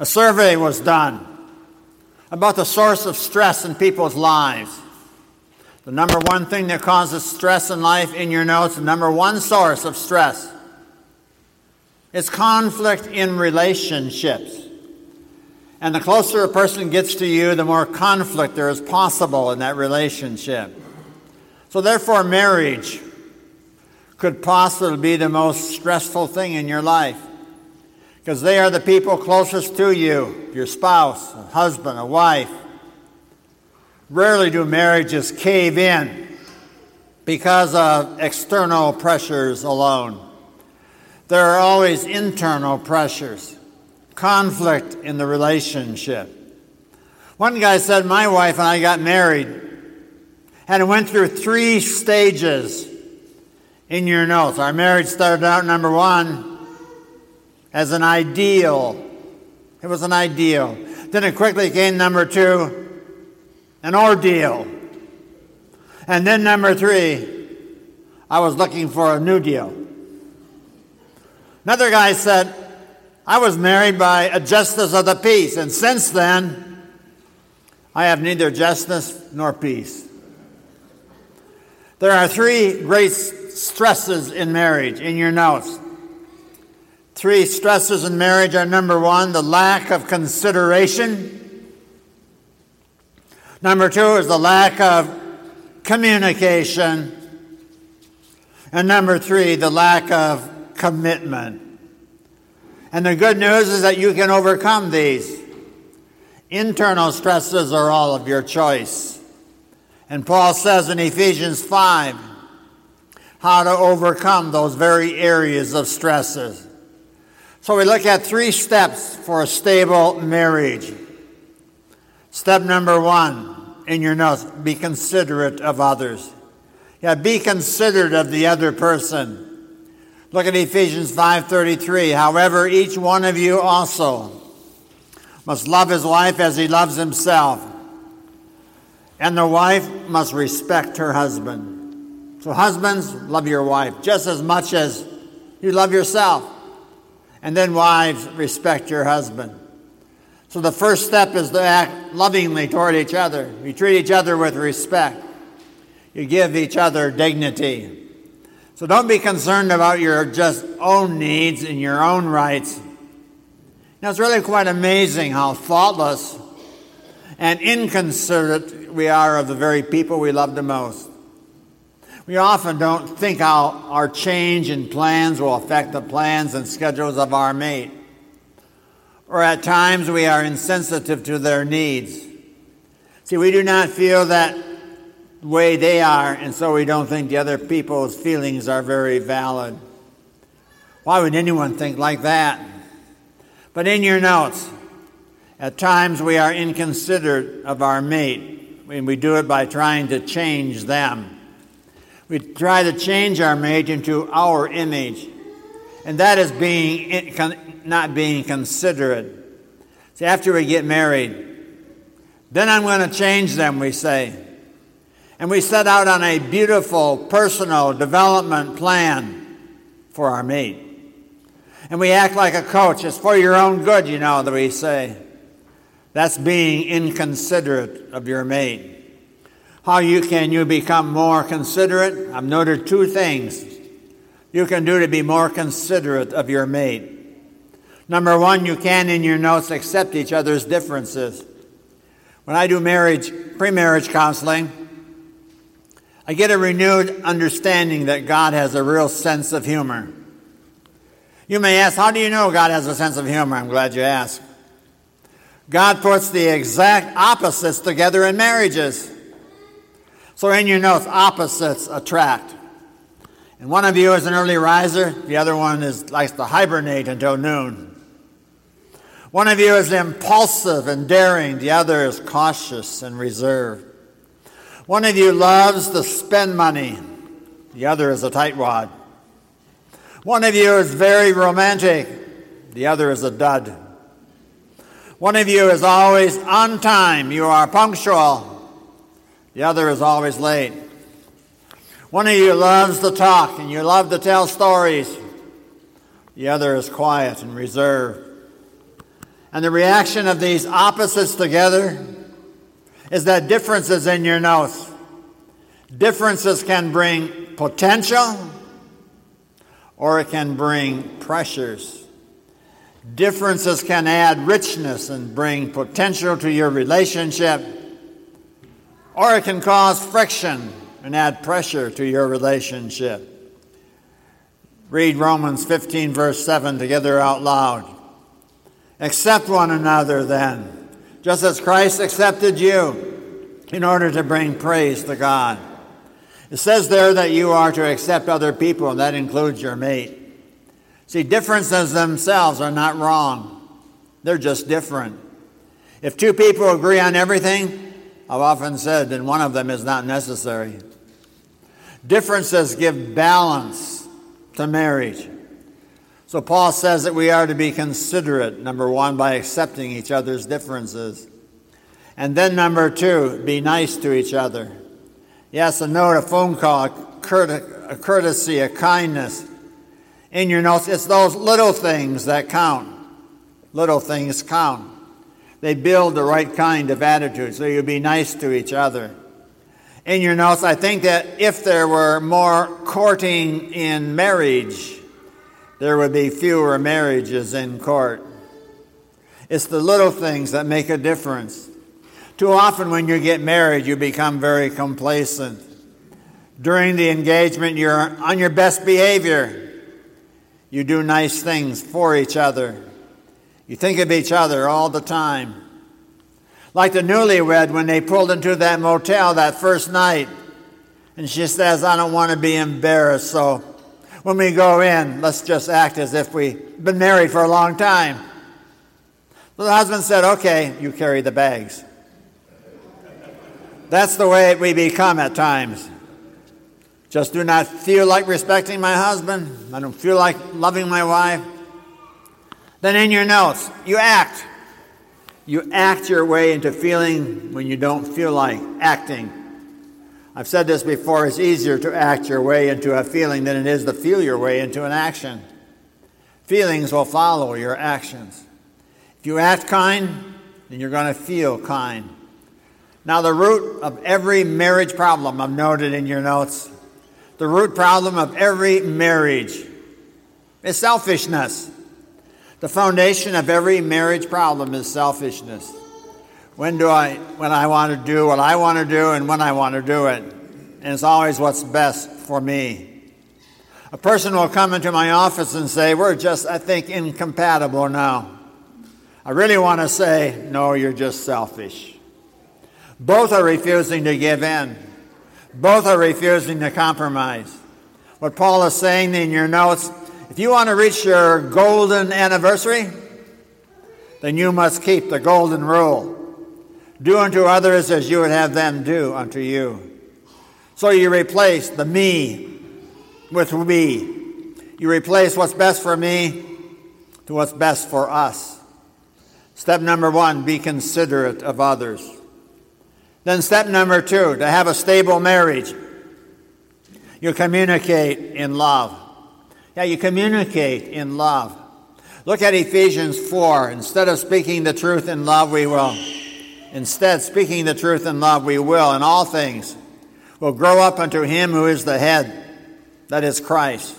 A survey was done about the source of stress in people's lives. The number one thing that causes stress in life in your notes, the number one source of stress, is conflict in relationships. And the closer a person gets to you, the more conflict there is possible in that relationship. So, therefore, marriage could possibly be the most stressful thing in your life because they are the people closest to you your spouse, a husband, a wife. Rarely do marriages cave in because of external pressures alone. There are always internal pressures, conflict in the relationship. One guy said, My wife and I got married, and it went through three stages in your notes. Our marriage started out, number one, as an ideal. It was an ideal. Then it quickly came number two, an ordeal. And then number three, I was looking for a new deal. Another guy said, I was married by a justice of the peace, and since then, I have neither justice nor peace. There are three great stresses in marriage in your notes. Three stresses in marriage are number one, the lack of consideration. Number two is the lack of communication. And number three, the lack of commitment. And the good news is that you can overcome these. Internal stresses are all of your choice. And Paul says in Ephesians 5 how to overcome those very areas of stresses. So we look at three steps for a stable marriage. Step number one in your notes be considerate of others. Yeah, be considerate of the other person. Look at Ephesians 5:33. However, each one of you also must love his wife as he loves himself. And the wife must respect her husband. So husbands, love your wife just as much as you love yourself. And then, wives, respect your husband. So, the first step is to act lovingly toward each other. You treat each other with respect, you give each other dignity. So, don't be concerned about your just own needs and your own rights. Now, it's really quite amazing how thoughtless and inconsiderate we are of the very people we love the most. We often don't think how our change in plans will affect the plans and schedules of our mate. Or at times we are insensitive to their needs. See, we do not feel that way they are, and so we don't think the other people's feelings are very valid. Why would anyone think like that? But in your notes, at times we are inconsiderate of our mate, and we do it by trying to change them. We try to change our mate into our image, and that is being not being considerate. See, after we get married, then I'm going to change them, we say. And we set out on a beautiful personal development plan for our mate. And we act like a coach. It's for your own good, you know, that we say. That's being inconsiderate of your mate. How you can you become more considerate? I've noted two things you can do to be more considerate of your mate. Number one, you can in your notes accept each other's differences. When I do marriage, pre-marriage counseling, I get a renewed understanding that God has a real sense of humor. You may ask, how do you know God has a sense of humor? I'm glad you asked. God puts the exact opposites together in marriages. So in your notes, opposites attract. And one of you is an early riser, the other one is likes to hibernate until noon. One of you is impulsive and daring, the other is cautious and reserved. One of you loves to spend money, the other is a tightwad. One of you is very romantic, the other is a dud. One of you is always on time, you are punctual, the other is always late. One of you loves to talk and you love to tell stories. The other is quiet and reserved. And the reaction of these opposites together is that differences in your notes. Differences can bring potential or it can bring pressures. Differences can add richness and bring potential to your relationship, or it can cause friction and add pressure to your relationship. Read Romans 15, verse 7 together out loud. Accept one another then, just as Christ accepted you, in order to bring praise to God. It says there that you are to accept other people, and that includes your mate. See, differences themselves are not wrong, they're just different. If two people agree on everything, I've often said, then one of them is not necessary. Differences give balance to marriage. So Paul says that we are to be considerate, number one, by accepting each other's differences. And then, number two, be nice to each other. Yes, a note, a phone call, a courtesy, a kindness. In your notes, it's those little things that count. Little things count. They build the right kind of attitude, so you be nice to each other. In your notes, I think that if there were more courting in marriage, there would be fewer marriages in court. It's the little things that make a difference. Too often, when you get married, you become very complacent. During the engagement, you're on your best behavior. You do nice things for each other. You think of each other all the time. Like the newlywed when they pulled into that motel that first night, and she says, I don't want to be embarrassed, so when we go in, let's just act as if we've been married for a long time. the husband said, Okay, you carry the bags. That's the way we become at times. Just do not feel like respecting my husband. I don't feel like loving my wife. Then in your notes, you act. You act your way into feeling when you don't feel like acting. I've said this before it's easier to act your way into a feeling than it is to feel your way into an action. Feelings will follow your actions. If you act kind, then you're going to feel kind. Now, the root of every marriage problem, I've noted in your notes, the root problem of every marriage is selfishness. The foundation of every marriage problem is selfishness. When do I when I want to do what I want to do and when I want to do it? And it's always what's best for me. A person will come into my office and say, We're just, I think, incompatible now. I really want to say, No, you're just selfish. Both are refusing to give in. Both are refusing to compromise. What Paul is saying in your notes if you want to reach your golden anniversary, then you must keep the golden rule do unto others as you would have them do unto you. So you replace the me with we. You replace what's best for me to what's best for us. Step number one be considerate of others. Then, step number two to have a stable marriage, you communicate in love. Yeah, you communicate in love. Look at Ephesians 4. Instead of speaking the truth in love, we will. Instead, speaking the truth in love, we will, in all things, will grow up unto Him who is the head, that is Christ.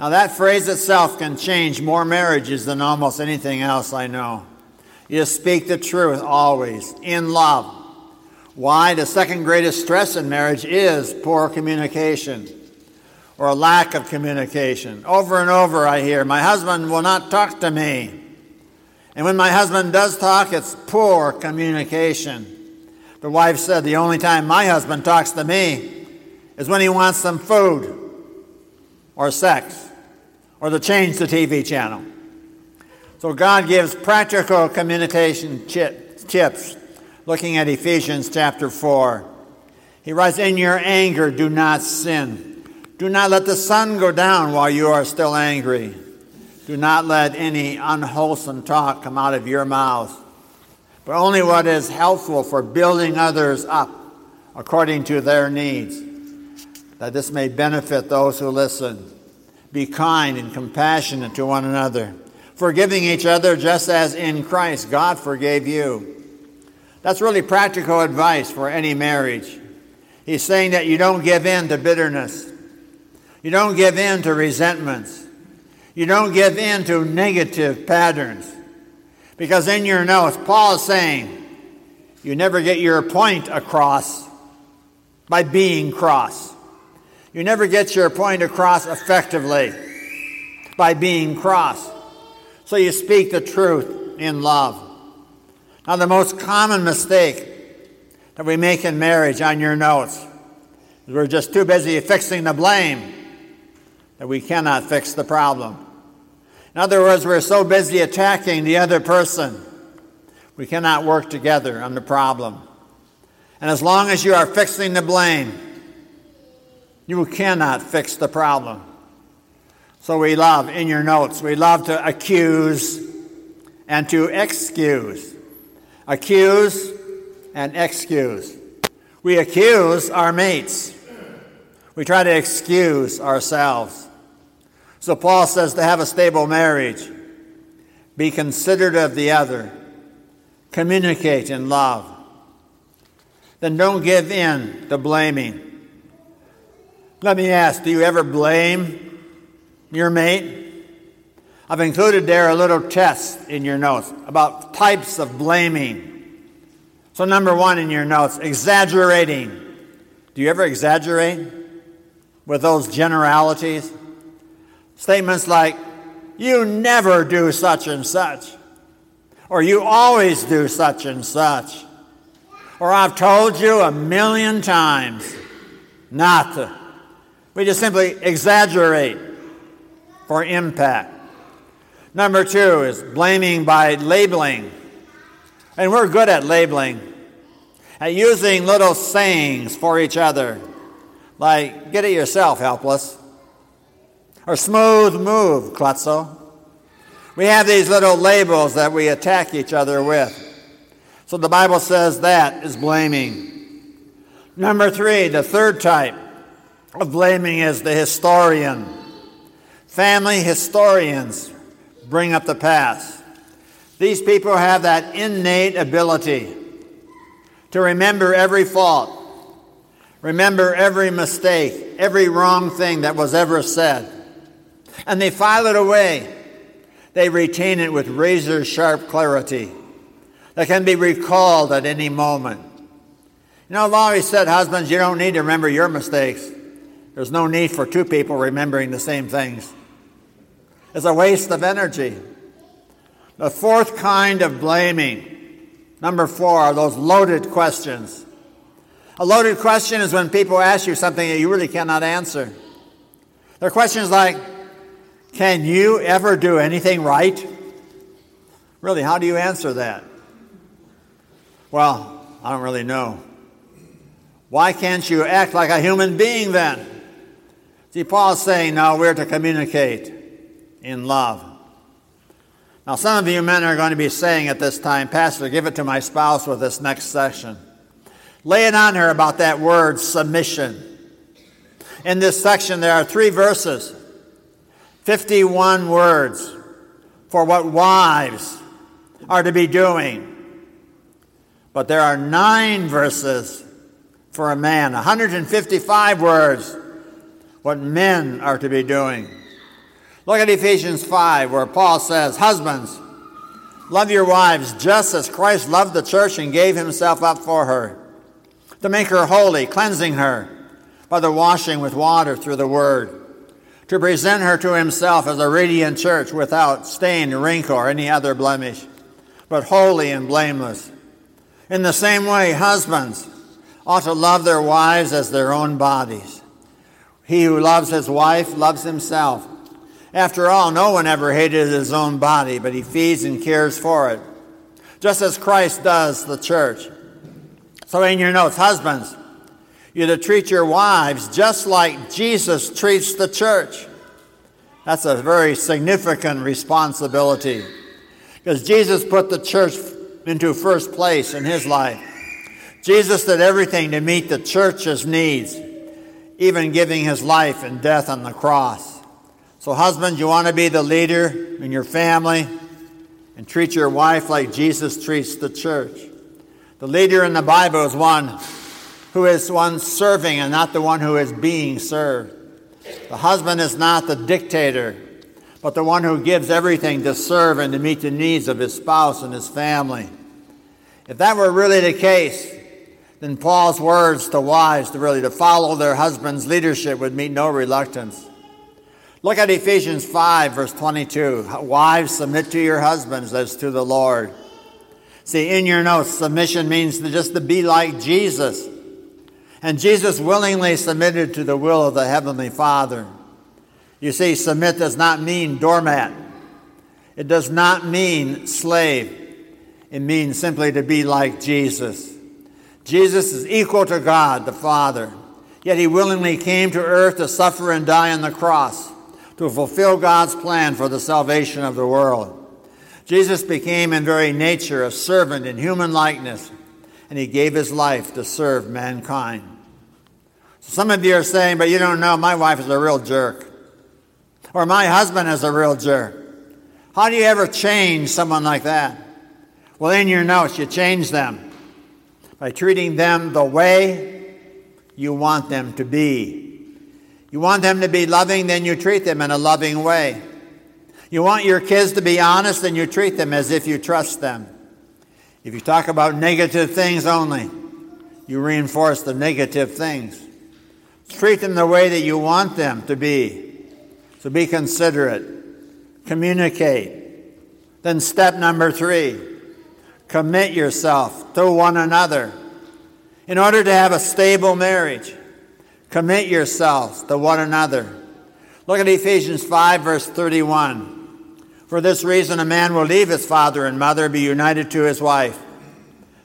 Now, that phrase itself can change more marriages than almost anything else I know. You speak the truth always in love. Why? The second greatest stress in marriage is poor communication or a lack of communication. Over and over, I hear, My husband will not talk to me. And when my husband does talk, it's poor communication. The wife said, The only time my husband talks to me is when he wants some food or sex or to change the TV channel. So God gives practical communication tips looking at Ephesians chapter 4. He writes, In your anger, do not sin. Do not let the sun go down while you are still angry. Do not let any unwholesome talk come out of your mouth, but only what is helpful for building others up according to their needs, that this may benefit those who listen. Be kind and compassionate to one another forgiving each other just as in Christ God forgave you. That's really practical advice for any marriage. He's saying that you don't give in to bitterness. You don't give in to resentments. You don't give in to negative patterns. Because in your notes, Paul is saying, you never get your point across by being cross. You never get your point across effectively by being cross. So you speak the truth in love. Now, the most common mistake that we make in marriage on your notes is we're just too busy fixing the blame that we cannot fix the problem. In other words, we're so busy attacking the other person, we cannot work together on the problem. And as long as you are fixing the blame, you cannot fix the problem. So we love, in your notes, we love to accuse and to excuse. Accuse and excuse. We accuse our mates. We try to excuse ourselves. So Paul says to have a stable marriage, be considerate of the other, communicate in love. Then don't give in to blaming. Let me ask do you ever blame your mate? I've included there a little test in your notes about types of blaming. So, number one in your notes, exaggerating. Do you ever exaggerate with those generalities? Statements like, you never do such and such, or you always do such and such, or I've told you a million times not to. We just simply exaggerate for impact. Number two is blaming by labeling. And we're good at labeling, at using little sayings for each other, like, get it yourself, helpless or smooth move, Klutzo. We have these little labels that we attack each other with. So the Bible says that is blaming. Number three, the third type of blaming is the historian. Family historians bring up the past. These people have that innate ability to remember every fault, remember every mistake, every wrong thing that was ever said and they file it away. They retain it with razor sharp clarity that can be recalled at any moment. You know, I've always said, husbands, you don't need to remember your mistakes. There's no need for two people remembering the same things. It's a waste of energy. The fourth kind of blaming, number four, are those loaded questions. A loaded question is when people ask you something that you really cannot answer. They're questions like, can you ever do anything right? Really, how do you answer that? Well, I don't really know. Why can't you act like a human being then? See, Paul's saying now we're to communicate in love. Now, some of you men are going to be saying at this time, Pastor, give it to my spouse with this next session. Lay it on her about that word submission. In this section, there are three verses 51 words for what wives are to be doing. But there are nine verses for a man, 155 words what men are to be doing. Look at Ephesians 5, where Paul says, Husbands, love your wives just as Christ loved the church and gave himself up for her, to make her holy, cleansing her by the washing with water through the word to present her to himself as a radiant church without stain, wrinkle, or any other blemish, but holy and blameless. In the same way, husbands ought to love their wives as their own bodies. He who loves his wife loves himself. After all, no one ever hated his own body, but he feeds and cares for it, just as Christ does the church. So, in your notes, husbands, you're to treat your wives just like Jesus treats the church. That's a very significant responsibility because Jesus put the church into first place in his life. Jesus did everything to meet the church's needs, even giving his life and death on the cross. So, husbands, you want to be the leader in your family and treat your wife like Jesus treats the church. The leader in the Bible is one who is one serving and not the one who is being served. The husband is not the dictator, but the one who gives everything to serve and to meet the needs of his spouse and his family. If that were really the case, then Paul's words to wives to really to follow their husband's leadership would meet no reluctance. Look at Ephesians 5, verse 22. Wives, submit to your husbands as to the Lord. See, in your notes, submission means to just to be like Jesus. And Jesus willingly submitted to the will of the Heavenly Father. You see, submit does not mean doormat. It does not mean slave. It means simply to be like Jesus. Jesus is equal to God the Father, yet he willingly came to earth to suffer and die on the cross to fulfill God's plan for the salvation of the world. Jesus became in very nature a servant in human likeness, and he gave his life to serve mankind. Some of you are saying, but you don't know, my wife is a real jerk. Or my husband is a real jerk. How do you ever change someone like that? Well, in your notes, you change them by treating them the way you want them to be. You want them to be loving, then you treat them in a loving way. You want your kids to be honest, then you treat them as if you trust them. If you talk about negative things only, you reinforce the negative things. Treat them the way that you want them to be. So be considerate. Communicate. Then, step number three commit yourself to one another in order to have a stable marriage. Commit yourselves to one another. Look at Ephesians 5, verse 31. For this reason, a man will leave his father and mother, be united to his wife.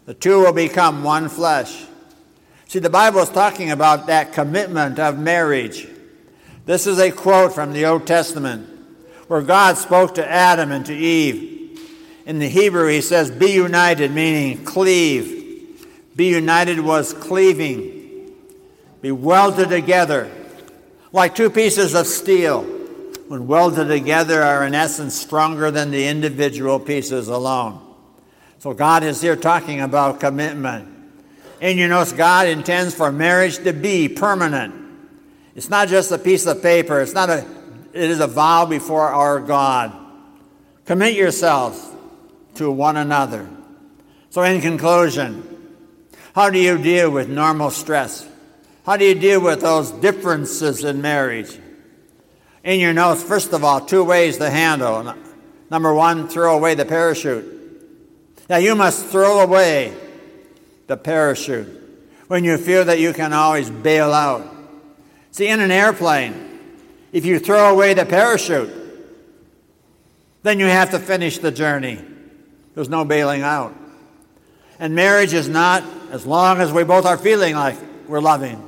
The two will become one flesh. See, the Bible is talking about that commitment of marriage. This is a quote from the Old Testament where God spoke to Adam and to Eve. In the Hebrew, he says, Be united, meaning cleave. Be united was cleaving be welded together like two pieces of steel. When welded together, are in essence stronger than the individual pieces alone. So God is here talking about commitment. And you notice God intends for marriage to be permanent. It's not just a piece of paper. It's not a it is a vow before our God. Commit yourselves to one another. So in conclusion, how do you deal with normal stress? How do you deal with those differences in marriage? In your notes, first of all, two ways to handle. Number one, throw away the parachute. Now, you must throw away the parachute when you feel that you can always bail out. See, in an airplane, if you throw away the parachute, then you have to finish the journey. There's no bailing out. And marriage is not as long as we both are feeling like we're loving.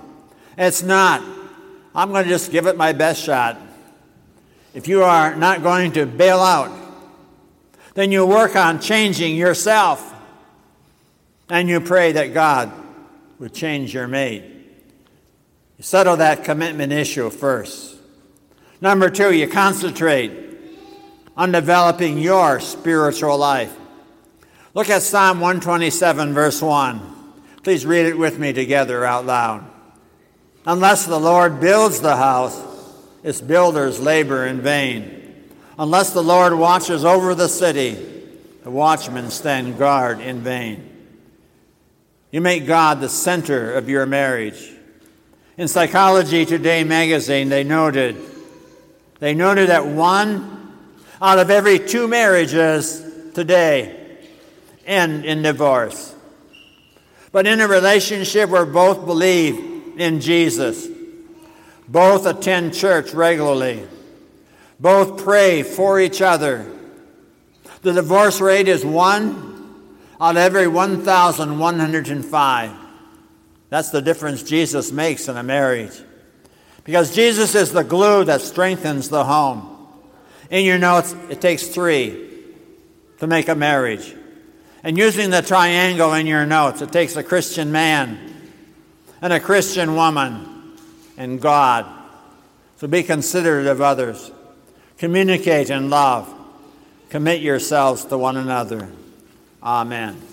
It's not. I'm going to just give it my best shot. If you are not going to bail out, then you work on changing yourself and you pray that God would change your mate. You settle that commitment issue first. Number two, you concentrate on developing your spiritual life. Look at Psalm 127, verse 1. Please read it with me together out loud. Unless the Lord builds the house, its builders labor in vain. Unless the Lord watches over the city, the watchmen stand guard in vain. You make God the center of your marriage. In Psychology Today magazine, they noted they noted that one out of every two marriages today end in divorce. But in a relationship where both believe in Jesus. Both attend church regularly. Both pray for each other. The divorce rate is one out of every 1,105. That's the difference Jesus makes in a marriage. Because Jesus is the glue that strengthens the home. In your notes, it takes three to make a marriage. And using the triangle in your notes, it takes a Christian man, and a Christian woman and God. So be considerate of others. Communicate in love. Commit yourselves to one another. Amen.